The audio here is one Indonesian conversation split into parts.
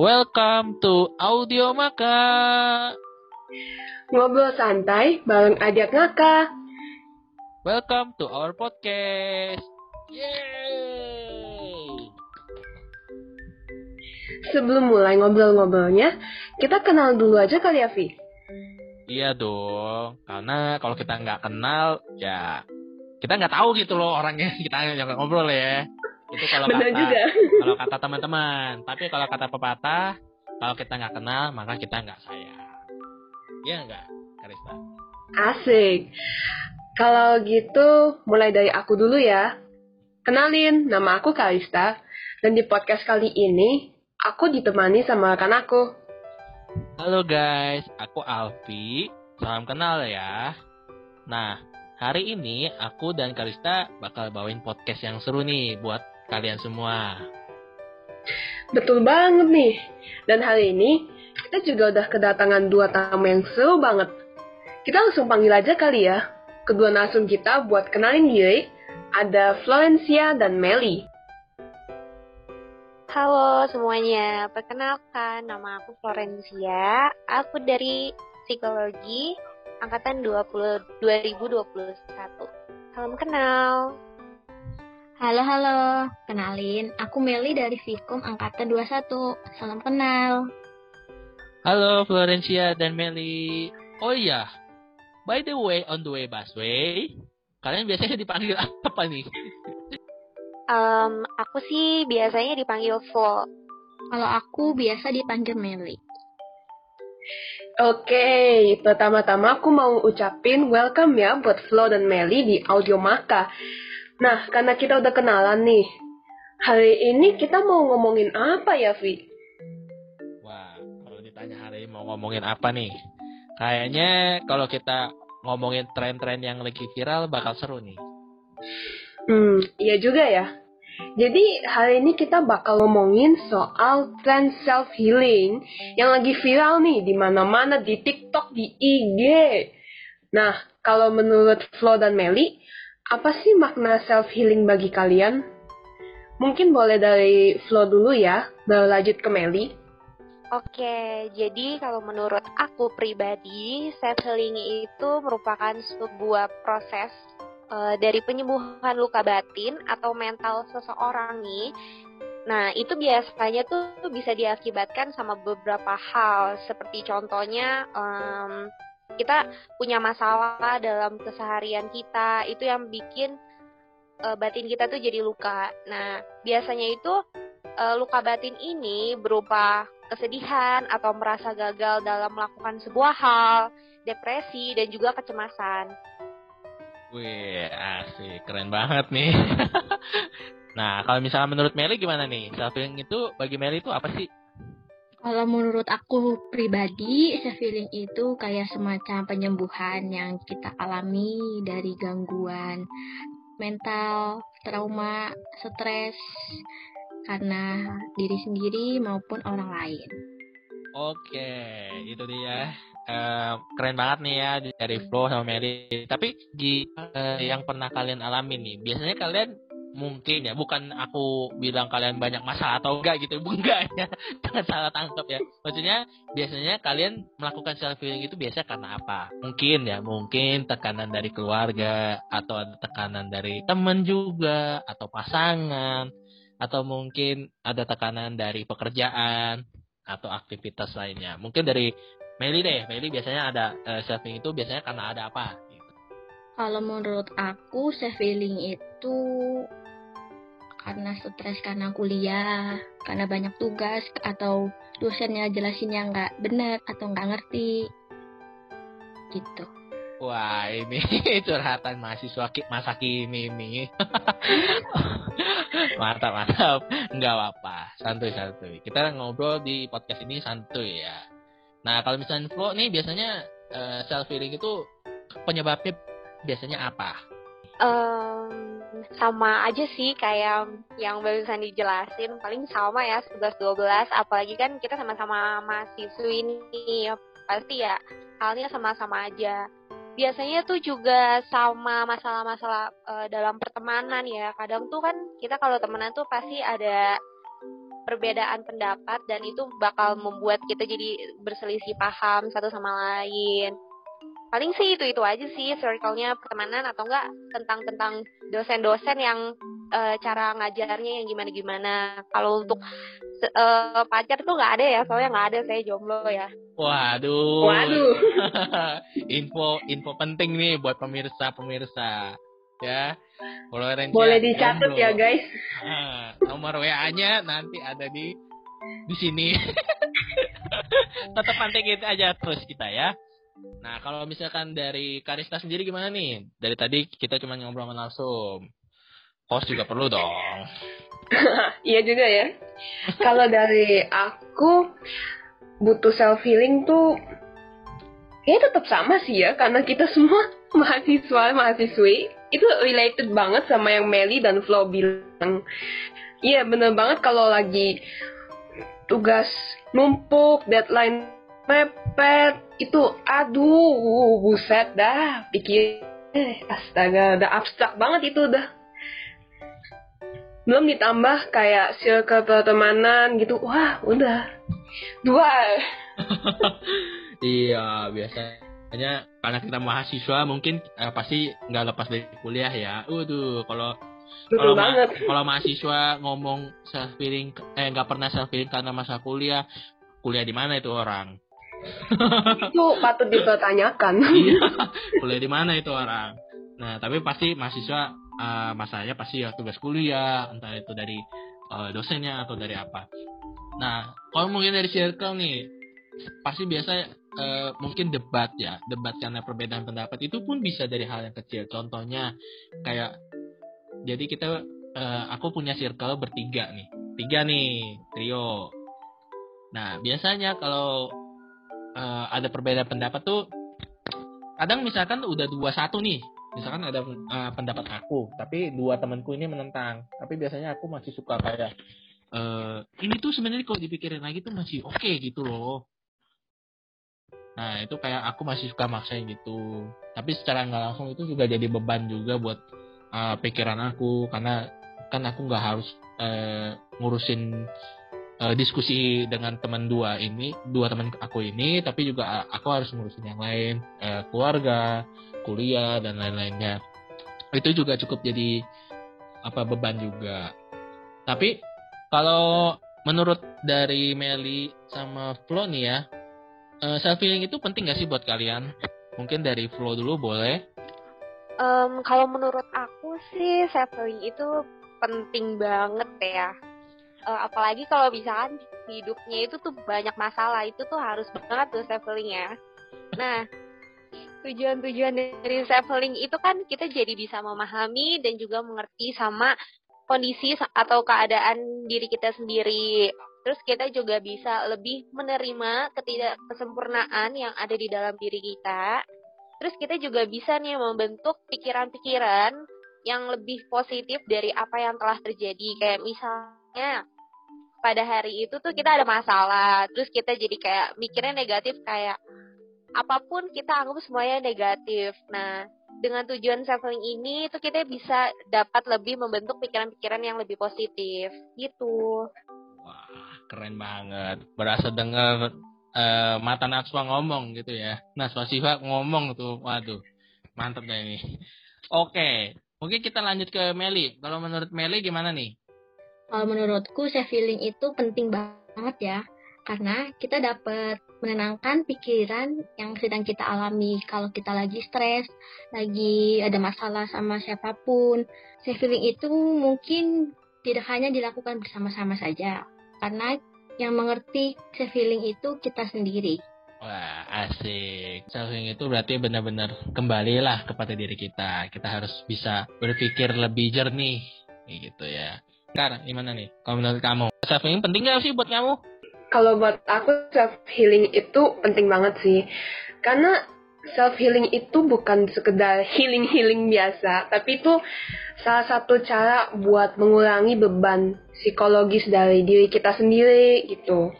Welcome to Audio Maka. Ngobrol santai bareng ajak ngakak. Welcome to our podcast. Yeay. Sebelum mulai ngobrol-ngobrolnya, kita kenal dulu aja kali ya, Vi? Iya dong, karena kalau kita nggak kenal, ya kita nggak tahu gitu loh orangnya kita yang ngobrol ya. Itu kalau Benar kata juga. kalau kata teman-teman. Tapi kalau kata pepatah, kalau kita nggak kenal maka kita nggak sayang. Iya nggak, Karista? Asik. Kalau gitu, mulai dari aku dulu ya. Kenalin, nama aku Kalista. Dan di podcast kali ini, aku ditemani sama rekan aku. Halo guys, aku Alfi. Salam kenal ya. Nah, hari ini aku dan Karista bakal bawain podcast yang seru nih buat kalian semua. Betul banget nih. Dan hari ini, kita juga udah kedatangan dua tamu yang seru banget. Kita langsung panggil aja kali ya. Kedua nasum kita buat kenalin diri, ada Florencia dan Melly. Halo semuanya, perkenalkan nama aku Florencia. Aku dari Psikologi angkatan 20 2021. Salam kenal. Halo, halo. Kenalin, aku Meli dari Fikum Angkatan 21. Salam kenal. Halo Florencia dan Meli. Oh iya, by the way, on the way busway, kalian biasanya dipanggil apa nih? Em, aku sih biasanya dipanggil Flo. Kalau aku biasa dipanggil Meli. Oke, pertama-tama aku mau ucapin welcome ya buat Flo dan Melly di Audio Maka. Nah, karena kita udah kenalan nih, hari ini kita mau ngomongin apa ya, Vi? Wah, kalau ditanya hari ini mau ngomongin apa nih? Kayaknya kalau kita ngomongin tren-tren yang lagi viral bakal seru nih. Hmm, iya juga ya. Jadi hari ini kita bakal ngomongin soal tren self healing yang lagi viral nih di mana-mana di TikTok, di IG. Nah, kalau menurut Flo dan Melly, apa sih makna self healing bagi kalian? Mungkin boleh dari Flo dulu ya, baru lanjut ke Melly. Oke, jadi kalau menurut aku pribadi, self healing itu merupakan sebuah proses eh, dari penyembuhan luka batin atau mental seseorang nih. Nah, itu biasanya tuh bisa diakibatkan sama beberapa hal, seperti contohnya em, kita punya masalah dalam keseharian kita, itu yang bikin eh, batin kita tuh jadi luka. Nah, biasanya itu eh, luka batin ini berupa kesedihan atau merasa gagal dalam melakukan sebuah hal, depresi, dan juga kecemasan. Wih, asik, keren banget nih. nah, kalau misalnya menurut Meli gimana nih? Self itu bagi Meli itu apa sih? Kalau menurut aku pribadi, self healing itu kayak semacam penyembuhan yang kita alami dari gangguan mental, trauma, stres karena diri sendiri maupun orang lain. Oke, itu dia. Eh, keren banget nih ya dari Flo sama Mary. Tapi di eh, yang pernah kalian alami nih, biasanya kalian mungkin ya, bukan aku bilang kalian banyak masalah atau enggak gitu, enggak ya, jangan salah tangkap ya. Maksudnya biasanya kalian melakukan self healing itu biasa karena apa? Mungkin ya, mungkin tekanan dari keluarga atau ada tekanan dari teman juga atau pasangan atau mungkin ada tekanan dari pekerjaan atau aktivitas lainnya. Mungkin dari Meli deh, Meli biasanya ada eh, self healing itu biasanya karena ada apa? Kalau menurut aku, self healing itu karena stres karena kuliah, karena banyak tugas atau dosennya jelasinnya nggak benar atau nggak ngerti, gitu. Wah ini curhatan mahasiswa masa kini nih. mantap mantap, nggak apa-apa, santuy santuy. Kita ngobrol di podcast ini santuy ya. Nah kalau misalnya Flo nih biasanya self healing itu penyebabnya biasanya apa? Em, sama aja sih kayak yang barusan dijelasin, paling sama ya 11-12, apalagi kan kita sama-sama mahasiswi ini, pasti ya halnya sama-sama aja. Biasanya tuh juga sama masalah-masalah eh, dalam pertemanan ya. Kadang tuh kan kita kalau temenan tuh pasti ada perbedaan pendapat dan itu bakal membuat kita jadi berselisih paham satu sama lain paling sih itu itu aja sih circle-nya pertemanan atau enggak tentang tentang dosen-dosen yang uh, cara ngajarnya yang gimana gimana kalau untuk uh, pacar tuh nggak ada ya soalnya nggak ada saya jomblo ya. Waduh. Waduh. Info info penting nih buat pemirsa pemirsa ya boleh boleh dicatat ya guys. Nah, nomor wa nya nanti ada di di sini. Tetap pantengin aja terus kita ya Nah, kalau misalkan dari Karista sendiri gimana nih? Dari tadi kita cuma ngobrol langsung. Host juga perlu dong. iya juga ya. kalau dari aku butuh self healing tuh kayaknya tetap sama sih ya karena kita semua mahasiswa mahasiswi itu related banget sama yang Meli dan Flo bilang. Iya bener banget kalau lagi tugas numpuk, deadline mepet itu aduh buset dah. Pikir eh, astaga udah abstrak banget itu udah. Belum ditambah kayak circle pertemanan gitu. Wah udah. Dua. Iya biasanya karena kita mahasiswa mungkin eh, pasti nggak lepas dari kuliah ya. Waduh kalau kalau ma kalau mahasiswa ngomong self feeling eh nggak pernah self feeling karena masa kuliah kuliah di mana itu orang itu patut dipertanyakan. iya, kuliah di mana itu orang. Nah, tapi pasti mahasiswa uh, masanya pasti ya tugas kuliah, entah itu dari uh, dosennya atau dari apa. Nah, kalau mungkin dari circle nih, pasti biasa uh, mungkin debat ya, debat karena perbedaan pendapat itu pun bisa dari hal yang kecil. Contohnya kayak, jadi kita, uh, aku punya circle bertiga nih, tiga nih trio. Nah, biasanya kalau uh, ada perbedaan pendapat tuh kadang misalkan udah dua satu nih misalkan ada uh, pendapat aku tapi dua temanku ini menentang tapi biasanya aku masih suka kayak uh, ini tuh sebenarnya kalau dipikirin lagi tuh masih oke okay gitu loh. Nah itu kayak aku masih suka maksain gitu. Tapi secara nggak langsung itu juga jadi beban juga buat uh, pikiran aku karena kan aku nggak harus uh, ngurusin uh, diskusi dengan teman dua ini, dua teman aku ini, tapi juga aku harus ngurusin yang lain, uh, keluarga, kuliah dan lain-lainnya. Itu juga cukup jadi apa beban juga. Tapi kalau menurut dari Meli sama Flo nih ya, uh, self feeling itu penting gak sih buat kalian? Mungkin dari Flo dulu boleh. Um, kalau menurut aku sih self feeling itu penting banget ya uh, apalagi kalau misalkan hidupnya itu tuh banyak masalah itu tuh harus banget tuh traveling ya. Nah tujuan-tujuan dari traveling itu kan kita jadi bisa memahami dan juga mengerti sama kondisi atau keadaan diri kita sendiri. Terus kita juga bisa lebih menerima ketidakkesempurnaan yang ada di dalam diri kita. Terus kita juga bisa nih membentuk pikiran-pikiran yang lebih positif dari apa yang telah terjadi. Kayak misalnya pada hari itu tuh kita ada masalah terus kita jadi kayak mikirnya negatif kayak apa pun kita anggap semuanya negatif. Nah dengan tujuan traveling ini tuh kita bisa dapat lebih membentuk pikiran-pikiran yang lebih positif gitu. Wah keren banget. Berasa dengar uh, mata Natswa ngomong gitu ya. Natswa Siva ngomong tuh. Waduh mantep deh ini. Oke mungkin kita lanjut ke Meli. Kalau menurut Meli gimana nih kalau menurutku self feeling itu penting banget ya karena kita dapat menenangkan pikiran yang sedang kita alami kalau kita lagi stres, lagi ada masalah sama siapa pun. Self feeling itu mungkin tidak hanya dilakukan bersama-sama saja karena yang mengerti self feeling itu kita sendiri. Wah, asik. Self healing itu berarti benar-benar kembalilah kepada diri kita. Kita harus bisa berpikir lebih jernih, gitu ya. Kar, gimana nih? Kalau menurut kamu, self healing penting gak sih buat kamu? Kalau buat aku self healing itu penting banget sih, karena self healing itu bukan sekedar healing healing biasa, tapi itu salah satu cara buat mengurangi beban psikologis dari diri kita sendiri gitu.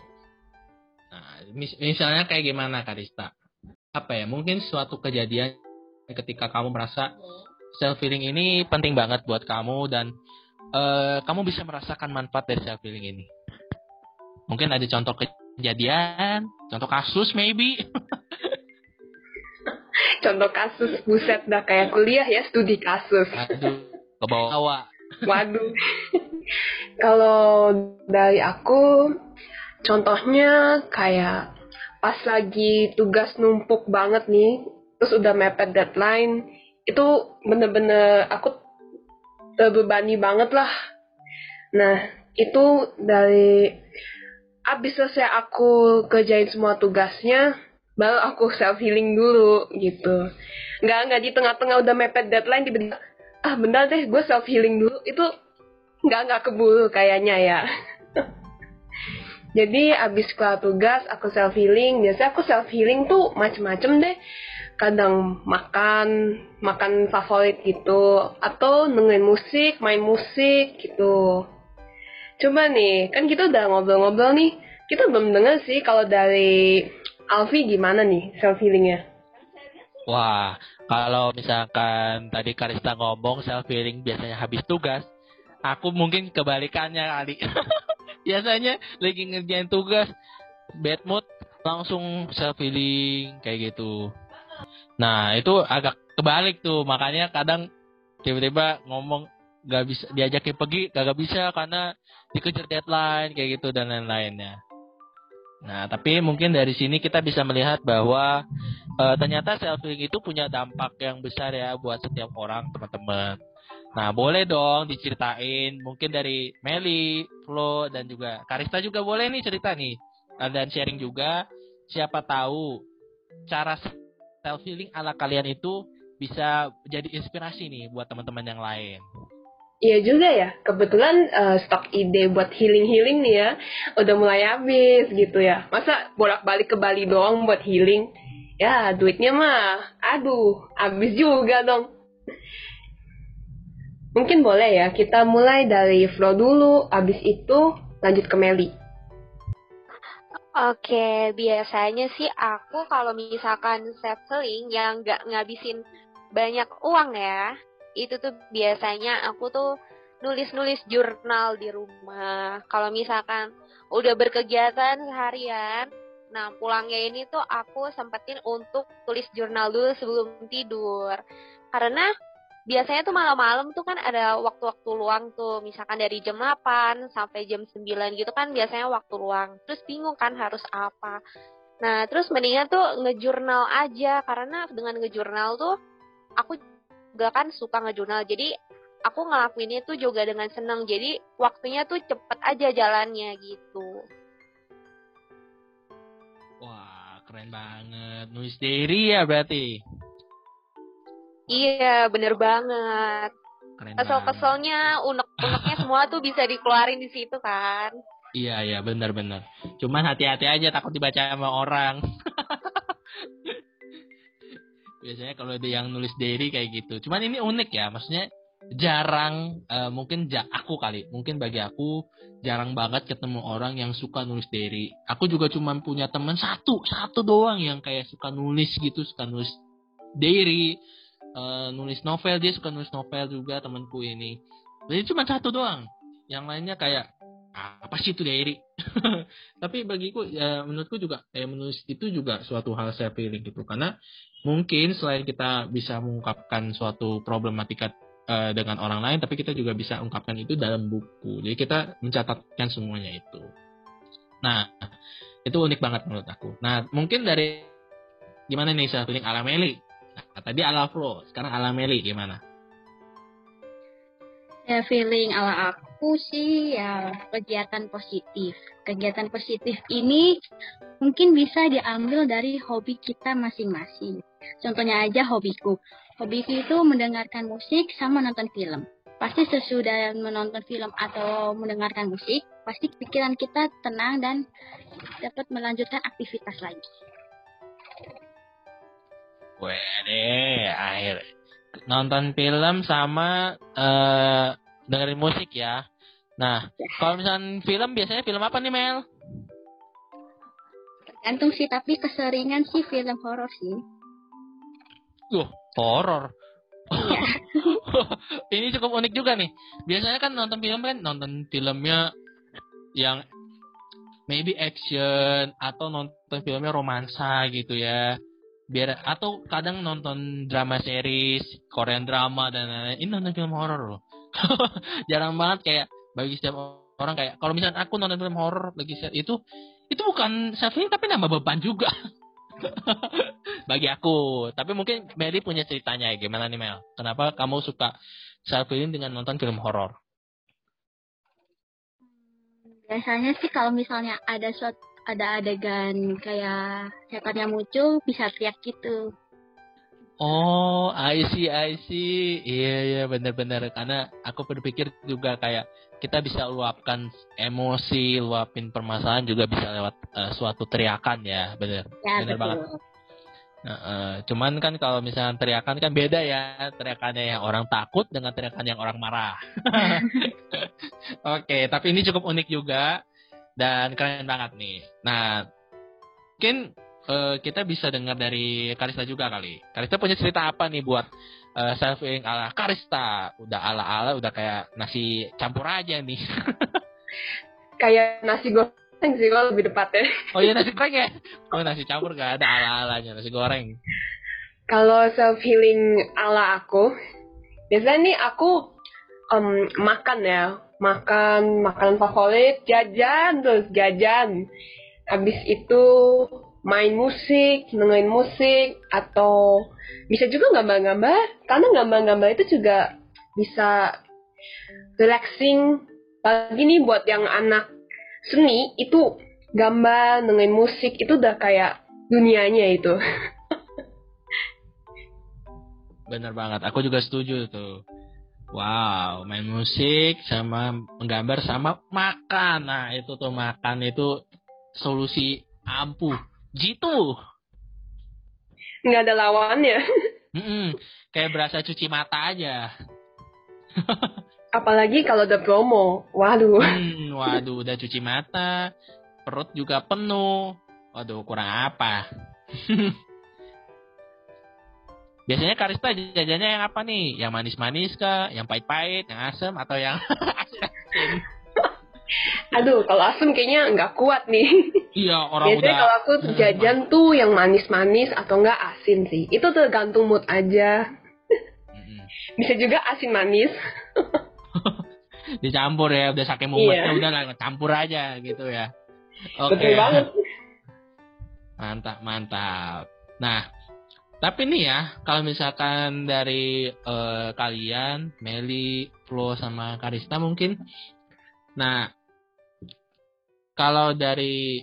Nah, mis misalnya kayak gimana Karista? Apa ya? Mungkin suatu kejadian ketika kamu merasa self healing ini penting banget buat kamu dan uh, kamu bisa merasakan manfaat dari self healing ini? mungkin ada contoh kejadian, contoh kasus maybe. contoh kasus buset dah kayak kuliah ya studi kasus. Aduh, ke bawah. Waduh. Kalau dari aku contohnya kayak pas lagi tugas numpuk banget nih, terus udah mepet deadline, itu bener-bener aku terbebani banget lah. Nah, itu dari abis selesai aku kerjain semua tugasnya, baru aku self healing dulu gitu. Nggak nggak di tengah-tengah udah mepet deadline tiba-tiba ah benar deh gue self healing dulu itu nggak nggak keburu kayaknya ya. Jadi abis kelar tugas aku self healing. Biasanya aku self healing tuh macem-macem deh. Kadang makan, makan favorit gitu, atau dengerin musik, main musik gitu. Coba nih, kan kita udah ngobrol-ngobrol nih. Kita belum denger sih kalau dari Alfi gimana nih self healingnya? Wah, kalau misalkan tadi Karista ngomong self healing biasanya habis tugas, aku mungkin kebalikannya kali. biasanya lagi ngerjain tugas, bad mood, langsung self healing kayak gitu. Nah itu agak kebalik tuh, makanya kadang tiba-tiba ngomong gak bisa diajakin pergi gak, bisa karena dikejar deadline kayak gitu dan lain-lainnya. Nah, tapi mungkin dari sini kita bisa melihat bahwa uh, ternyata self healing itu punya dampak yang besar ya buat setiap orang, teman-teman. Nah, boleh dong diceritain mungkin dari Meli, Flo dan juga Karista juga boleh nih cerita nih dan sharing juga siapa tahu cara self healing ala kalian itu bisa jadi inspirasi nih buat teman-teman yang lain. Iya juga ya, kebetulan uh, stok ide buat healing-healing nih ya, udah mulai habis gitu ya. Masa bolak-balik ke Bali doang buat healing? Ya, duitnya mah, aduh, habis juga dong. Mungkin boleh ya, kita mulai dari Flo dulu, habis itu lanjut ke Meli. Oke, biasanya sih aku kalau misalkan self healing yang nggak ngabisin banyak uang ya, itu tuh biasanya aku tuh nulis-nulis jurnal di rumah. Kalau misalkan udah berkegiatan seharian, nah pulangnya ini tuh aku sempetin untuk tulis jurnal dulu sebelum tidur. Karena biasanya tuh malam-malam tuh kan ada waktu-waktu luang tuh, misalkan dari jam 8 sampai jam 9 gitu kan biasanya waktu luang. Terus bingung kan harus apa. Nah, terus mendingan tuh ngejurnal aja. Karena dengan ngejurnal tuh aku juga kan suka ngejurnal. Jadi aku ngelakuinnya tuh juga dengan senang jadi waktunya tuh cepet aja jalannya gitu. Wah keren banget. Nulis diri ya berarti iya bener banget. Kesel-keselnya unek-uneknya semua tuh bisa dikeluarin di situ kan. Iya iya bener-bener cuman hati-hati aja takut dibaca sama orang. Biasanya kalau ada yang nulis diary kayak gitu. Cuman ini unik ya maksudnya jarang uh, mungkin ja aku kali mungkin bagi aku jarang banget ketemu orang yang suka nulis diary. Aku juga cuma punya teman satu satu doang yang kayak suka nulis gitu suka nulis diary uh, nulis novel dia suka nulis novel juga temanku ini jadi cuma satu doang yang lainnya kayak apa sih itu diary tapi bagiku ya menurutku juga eh, menulis itu juga suatu hal saya pilih gitu karena mungkin selain kita bisa mengungkapkan suatu problematika uh, dengan orang lain, tapi kita juga bisa ungkapkan itu dalam buku. Jadi kita mencatatkan semuanya itu. Nah, itu unik banget menurut aku. Nah, mungkin dari gimana nih saya feeling ala Meli? Nah, tadi ala Flo, sekarang ala Meli gimana? Ya feeling ala aku sih ya kegiatan positif. Kegiatan positif ini mungkin bisa diambil dari hobi kita masing-masing. Contohnya aja hobiku. Hobiku itu mendengarkan musik sama nonton film. Pasti sesudah menonton film atau mendengarkan musik, pasti pikiran kita tenang dan dapat melanjutkan aktivitas lagi. Wede, akhir nonton film sama uh, dengerin musik ya. Nah, kalau misalnya film biasanya film apa nih Mel? Tergantung sih, tapi keseringan sih film horor sih. Loh, horor. Iya. ini cukup unik juga nih. Biasanya kan nonton film kan nonton filmnya yang maybe action atau nonton filmnya romansa gitu ya biar atau kadang nonton drama series Korean drama dan lain-lain. Ini nonton film horor loh. Jarang banget kayak bagi setiap orang kayak kalau misalnya aku nonton film horor lagi itu itu bukan self tapi nambah beban juga. Bagi aku. Tapi mungkin Mary punya ceritanya gimana nih Mel? Kenapa kamu suka self dengan nonton film horor? Biasanya sih kalau misalnya ada suatu ada adegan kayak setannya muncul bisa teriak gitu Oh, I see, I see. Iya, iya, benar-benar. Karena aku berpikir juga kayak kita bisa luapkan emosi, luapin permasalahan juga bisa lewat uh, suatu teriakan ya, benar. Ya, benar banget. Nah, uh, cuman kan kalau misalnya teriakan kan beda ya, teriakannya yang orang takut dengan teriakan yang orang marah. Oke, okay, tapi ini cukup unik juga dan keren banget nih. Nah, mungkin uh, kita bisa dengar dari Karista juga kali. Karista punya cerita apa nih buat uh, selfing ala Karista? Udah ala-ala, udah kayak nasi campur aja nih. kayak nasi goreng sih kalau lebih tepatnya. Oh iya nasi goreng ya? Oh nasi campur gak ada ala-alanya nasi goreng. Kalau self healing ala aku, biasanya nih aku um, makan ya, makan makanan favorit, jajan terus jajan. Habis itu main musik, dengerin musik, atau bisa juga gambar-gambar. Karena gambar-gambar itu juga bisa relaxing. Lagi nih buat yang anak seni, itu gambar, dengerin musik, itu udah kayak dunianya itu. Bener banget, aku juga setuju tuh. Wow, main musik sama menggambar sama makan. Nah, itu tuh makan itu solusi ampuh Jitu. Nggak ada lawannya. Mm -mm, kayak berasa cuci mata aja. Apalagi kalau ada promo. Waduh. Hmm, waduh, udah cuci mata. Perut juga penuh. Waduh, kurang apa? Biasanya Karista jajannya yang apa nih? Yang manis-manis kah? Yang pahit-pahit? Yang asam? Atau yang asin? Aduh, kalau asam kayaknya nggak kuat nih. Iya, orang Biasanya udah... kalau aku jajan tuh yang manis-manis atau enggak asin sih. Itu tergantung mood aja. Bisa juga asin manis. Dicampur ya, udah saking mumetnya iya. udah lah campur aja gitu ya. Oke. Okay. Betul banget. Mantap, mantap. Nah, tapi nih ya, kalau misalkan dari uh, kalian, Meli, Flo, sama Karista mungkin, nah, kalau dari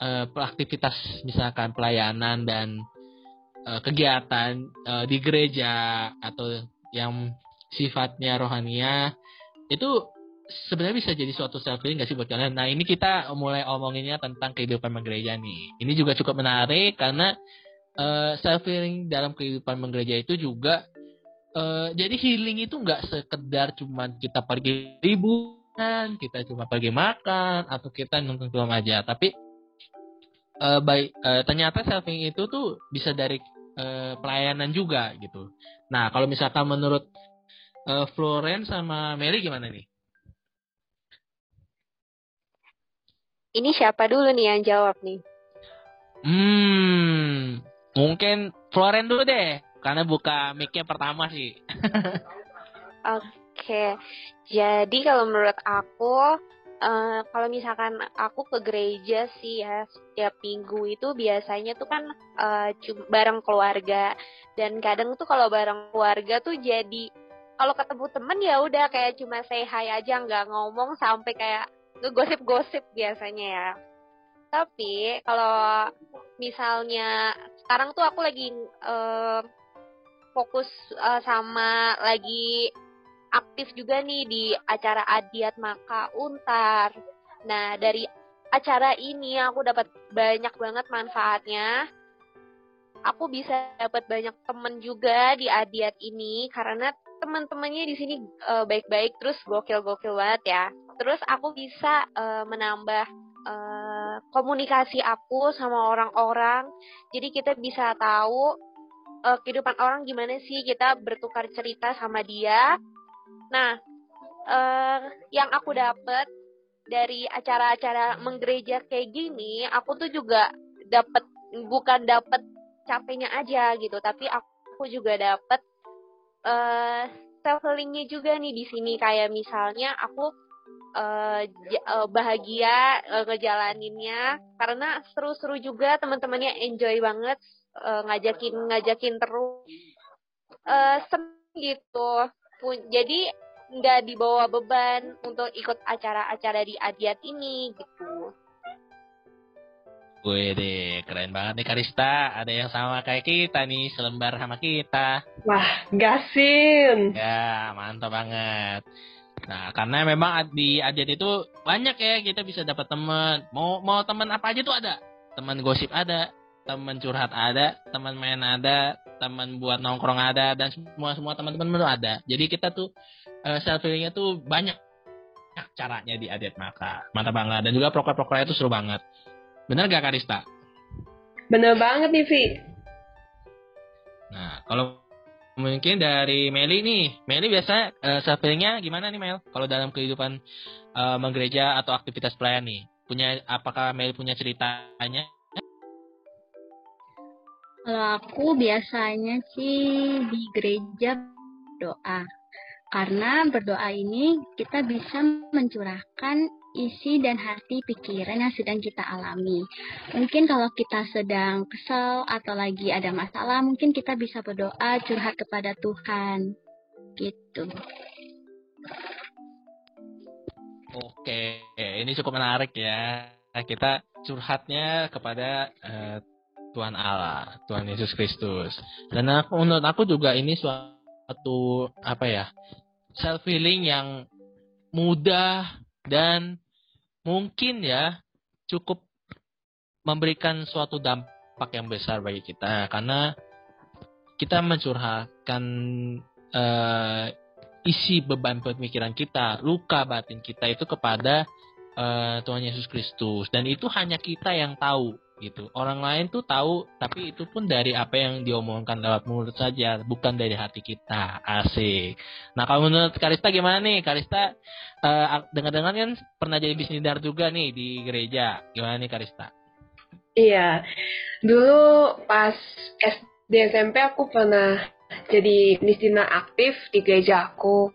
uh, aktivitas misalkan pelayanan dan uh, kegiatan uh, di gereja atau yang sifatnya rohania itu sebenarnya bisa jadi suatu self healing gak sih buat kalian? Nah ini kita mulai omonginnya tentang kehidupan menggereja nih. Ini juga cukup menarik karena uh, self healing dalam kehidupan menggereja itu juga uh, jadi healing itu nggak sekedar cuma kita pergi liburan, kita cuma pergi makan atau kita nonton film aja, tapi uh, baik uh, ternyata selfing itu tuh bisa dari uh, pelayanan juga gitu. Nah kalau misalkan menurut uh, Florence sama Mary gimana nih? Ini siapa dulu nih yang jawab nih? Hmm, mungkin Florence dulu deh, karena buka mic pertama sih. Oke, jadi kalau menurut aku Uh, kalau misalkan aku ke gereja sih ya setiap minggu itu biasanya tuh kan uh, bareng keluarga dan kadang tuh kalau bareng keluarga tuh jadi kalau ketemu temen ya udah kayak cuma say hi aja nggak ngomong sampai kayak ngegosip-gosip biasanya ya tapi kalau misalnya sekarang tuh aku lagi uh, fokus uh, sama lagi aktif juga nih di acara Adiat Maka Untar. Nah, dari acara ini aku dapat banyak banget manfaatnya. Aku bisa dapat banyak temen juga di Adiat ini karena teman-temannya di sini uh, baik-baik terus gokil-gokil banget ya. Terus aku bisa uh, menambah uh, komunikasi aku sama orang-orang. Jadi kita bisa tahu uh, kehidupan orang gimana sih kita bertukar cerita sama dia Nah, uh, yang aku dapat dari acara-acara menggereja kayak gini aku tuh juga dapat bukan dapat capeknya aja gitu tapi aku juga dapat uh, self healingnya juga nih di sini kayak misalnya aku uh, bahagia uh, ngejalaninnya karena seru-seru juga teman-temannya enjoy banget uh, ngajakin ngajakin terus uh, gitu jadi nggak dibawa beban untuk ikut acara-acara di Adiat ini gitu. Wih deh, keren banget nih Karista. Ada yang sama kayak kita nih, selembar sama kita. Wah, gasin. Ya, mantap banget. Nah, karena memang di Adiat itu banyak ya kita bisa dapat teman. Mau mau teman apa aja tuh ada. Teman gosip ada, teman curhat ada, teman main ada, teman buat nongkrong ada, dan semua semua teman-teman itu ada. Jadi kita tuh uh, self healingnya tuh banyak caranya di Adet Maka. Mantap banget. Dan juga proker-prokernya itu seru banget. Bener gak Karista? Bener banget nih, Vi. Nah, kalau mungkin dari Meli nih. Meli biasa uh, gimana nih Mel? Kalau dalam kehidupan uh, menggereja atau aktivitas pelayan nih. Punya apakah Meli punya ceritanya? Kalau aku biasanya sih di gereja doa. Karena berdoa ini kita bisa mencurahkan isi dan hati pikiran yang sedang kita alami. Mungkin kalau kita sedang kesel atau lagi ada masalah, mungkin kita bisa berdoa curhat kepada Tuhan. Gitu. Oke, ini cukup menarik ya. Kita curhatnya kepada uh, Tuhan Allah, Tuhan Yesus Kristus. Dan aku, menurut aku juga ini suatu apa ya self healing yang mudah dan mungkin ya cukup memberikan suatu dampak yang besar bagi kita. Karena kita mencurahkan uh, isi beban pemikiran kita, luka batin kita itu kepada uh, Tuhan Yesus Kristus. Dan itu hanya kita yang tahu gitu. Orang lain tuh tahu, tapi itu pun dari apa yang diomongkan lewat mulut saja, bukan dari hati kita. Asik. Nah, kalau menurut Karista gimana nih? Karista uh, dengar-dengar kan pernah jadi bisnisdar juga nih di gereja. Gimana nih Karista? Iya. Dulu pas SD SMP aku pernah jadi misdina aktif di gereja aku.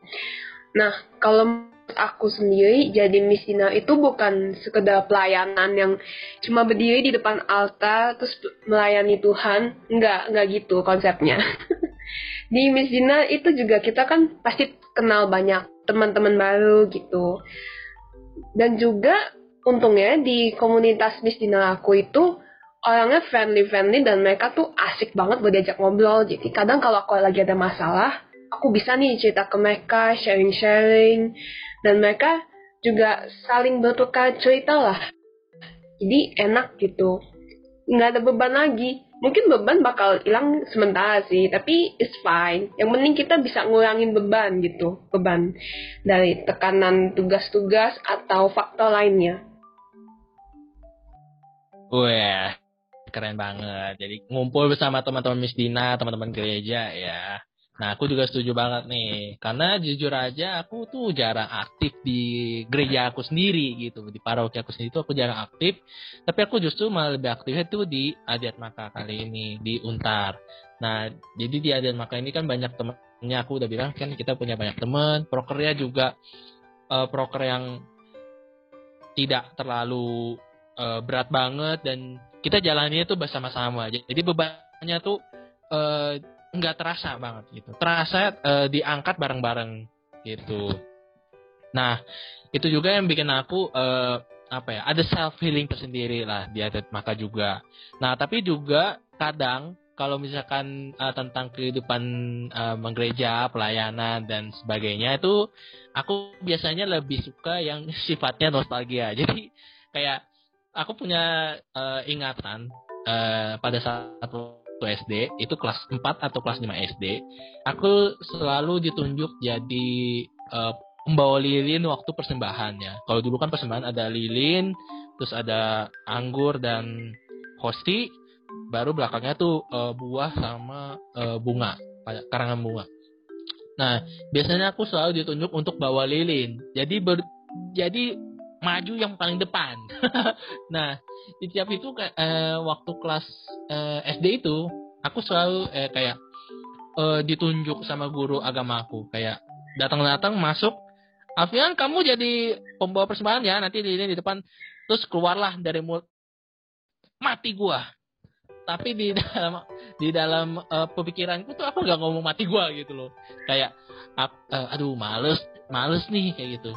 Nah, kalau aku sendiri jadi misina itu bukan sekedar pelayanan yang cuma berdiri di depan altar terus melayani Tuhan. Nggak nggak gitu konsepnya. Di misina itu juga kita kan pasti kenal banyak teman-teman baru gitu. Dan juga untungnya di komunitas misina aku itu orangnya friendly friendly dan mereka tuh asik banget buat diajak ngobrol. Jadi kadang kalau aku lagi ada masalah aku bisa nih cerita ke mereka sharing sharing dan mereka juga saling bertukar cerita lah. Jadi enak gitu. Nggak ada beban lagi. Mungkin beban bakal hilang sementara sih tapi it's fine. Yang penting kita bisa ngurangin beban gitu. Beban dari tekanan tugas-tugas atau faktor lainnya. Wah, keren banget. Jadi ngumpul bersama teman-teman Miss Dina, teman-teman gereja ya. Nah, aku juga setuju banget nih. Karena jujur aja aku tuh jarang aktif di gereja aku sendiri gitu. Di paroki aku sendiri tuh aku jarang aktif. Tapi aku justru malah lebih aktifnya tuh di Adiat Maka kali ini, di Untar. Nah, jadi di Adiat Maka ini kan banyak temennya. Aku udah bilang kan kita punya banyak temen. Prokernya juga uh, proker yang tidak terlalu uh, berat banget. Dan kita jalannya tuh bersama-sama. Jadi bebannya tuh uh, nggak terasa banget gitu. Terasa uh, diangkat bareng-bareng gitu. Nah itu juga yang bikin aku uh, apa ya ada self healing tersendiri lah di adat maka juga. Nah tapi juga kadang kalau misalkan uh, tentang kehidupan uh, menggereja pelayanan dan sebagainya itu aku biasanya lebih suka yang sifatnya nostalgia. Jadi kayak aku punya uh, ingatan uh, pada saat SD itu kelas 4 atau kelas 5 SD aku selalu ditunjuk jadi uh, pembawa lilin waktu persembahan ya kalau dulu kan persembahan ada lilin terus ada anggur dan hosti baru belakangnya tuh uh, buah sama uh, bunga karangan bunga. Nah biasanya aku selalu ditunjuk untuk bawa lilin. Jadi ber, jadi maju yang paling depan. nah, di tiap itu eh, waktu kelas eh, SD itu aku selalu eh, kayak eh, ditunjuk sama guru agamaku kayak datang-datang masuk Alfian kamu jadi pembawa persembahan ya nanti di di depan. Terus keluarlah dari mulut mati gua. Tapi di dalam di dalam uh, pemikiranku tuh aku gak ngomong mati gua gitu loh. Kayak uh, aduh males males nih kayak gitu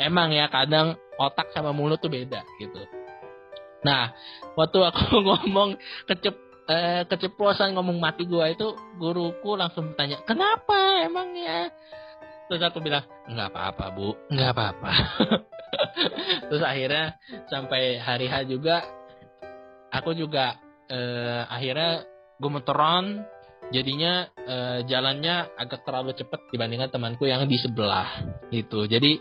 emang ya kadang otak sama mulut tuh beda gitu. Nah waktu aku ngomong kecep uh, keceplosan ngomong mati gua itu guruku langsung tanya kenapa emang ya? Terus aku bilang nggak apa-apa bu. Nggak apa-apa. Terus akhirnya sampai hari H juga aku juga eh, akhirnya gemeteran jadinya eh, jalannya agak terlalu cepat dibandingkan temanku yang di sebelah gitu. Jadi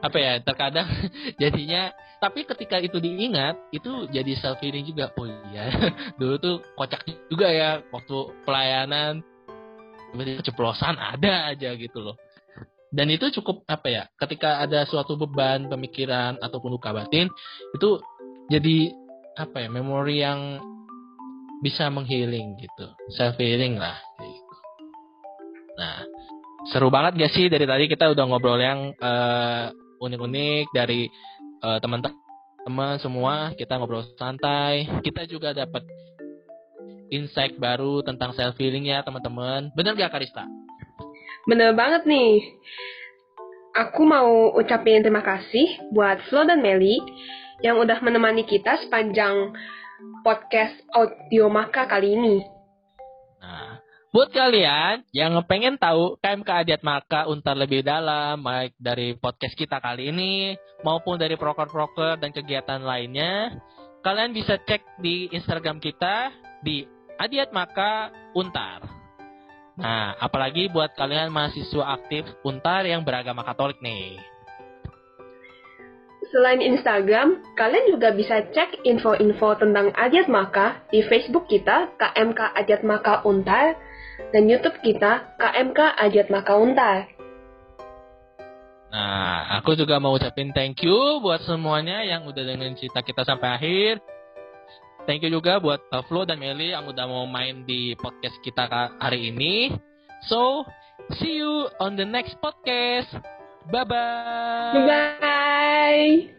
apa ya terkadang jadinya tapi ketika itu diingat itu jadi self healing juga. Oh iya dulu tuh kocak juga ya waktu pelayanan keceplosan ada aja gitu loh. Dan itu cukup apa ya ketika ada suatu beban pemikiran ataupun luka batin itu jadi apa ya memori yang bisa menghealing gitu self healing lah gitu. nah seru banget gak sih dari tadi kita udah ngobrol yang uh, unik-unik dari uh, teman-teman semua kita ngobrol santai kita juga dapat insight baru tentang self healing ya teman-teman bener gak Karista? Bener banget nih. Aku mau ucapin terima kasih buat Flo dan Meli yang udah menemani kita sepanjang podcast audio Maka kali ini. Nah, buat kalian yang pengen tahu KMK Adiat Maka Untar lebih dalam, baik dari podcast kita kali ini maupun dari proker-proker dan kegiatan lainnya, kalian bisa cek di Instagram kita di Adiat Maka Untar. Nah, apalagi buat kalian mahasiswa aktif Untar yang beragama Katolik nih. Selain Instagram, kalian juga bisa cek info-info tentang Ajat Maka di Facebook kita KMK Ajat Maka Untar dan YouTube kita KMK Ajat Maka Untar. Nah, aku juga mau ucapin thank you buat semuanya yang udah dengerin cerita kita sampai akhir. Thank you juga buat Flo dan Meli yang udah mau main di podcast kita hari ini. So, see you on the next podcast. Bye-bye. Bye-bye.